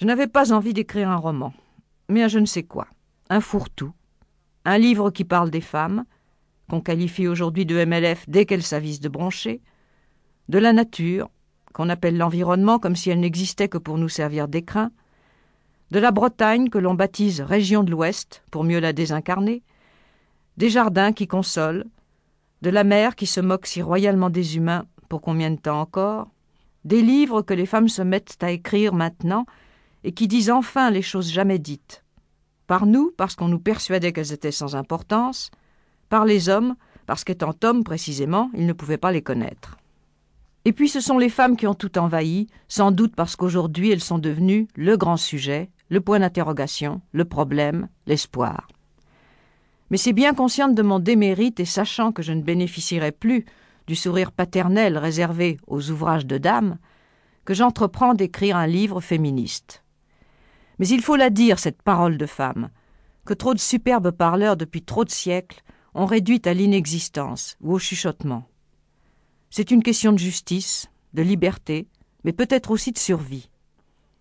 Je n'avais pas envie d'écrire un roman, mais un je ne sais quoi, un fourre-tout, un livre qui parle des femmes, qu'on qualifie aujourd'hui de MLF dès qu'elles s'avisent de broncher, de la nature, qu'on appelle l'environnement comme si elle n'existait que pour nous servir d'écrin, de la Bretagne que l'on baptise région de l'Ouest pour mieux la désincarner, des jardins qui consolent, de la mer qui se moque si royalement des humains pour combien de temps encore, des livres que les femmes se mettent à écrire maintenant et qui disent enfin les choses jamais dites. Par nous, parce qu'on nous persuadait qu'elles étaient sans importance, par les hommes, parce qu'étant hommes précisément, ils ne pouvaient pas les connaître. Et puis ce sont les femmes qui ont tout envahi, sans doute parce qu'aujourd'hui elles sont devenues le grand sujet, le point d'interrogation, le problème, l'espoir. Mais c'est bien consciente de mon démérite et sachant que je ne bénéficierai plus du sourire paternel réservé aux ouvrages de dames, que j'entreprends d'écrire un livre féministe. Mais il faut la dire, cette parole de femme, que trop de superbes parleurs depuis trop de siècles ont réduite à l'inexistence ou au chuchotement. C'est une question de justice, de liberté, mais peut-être aussi de survie.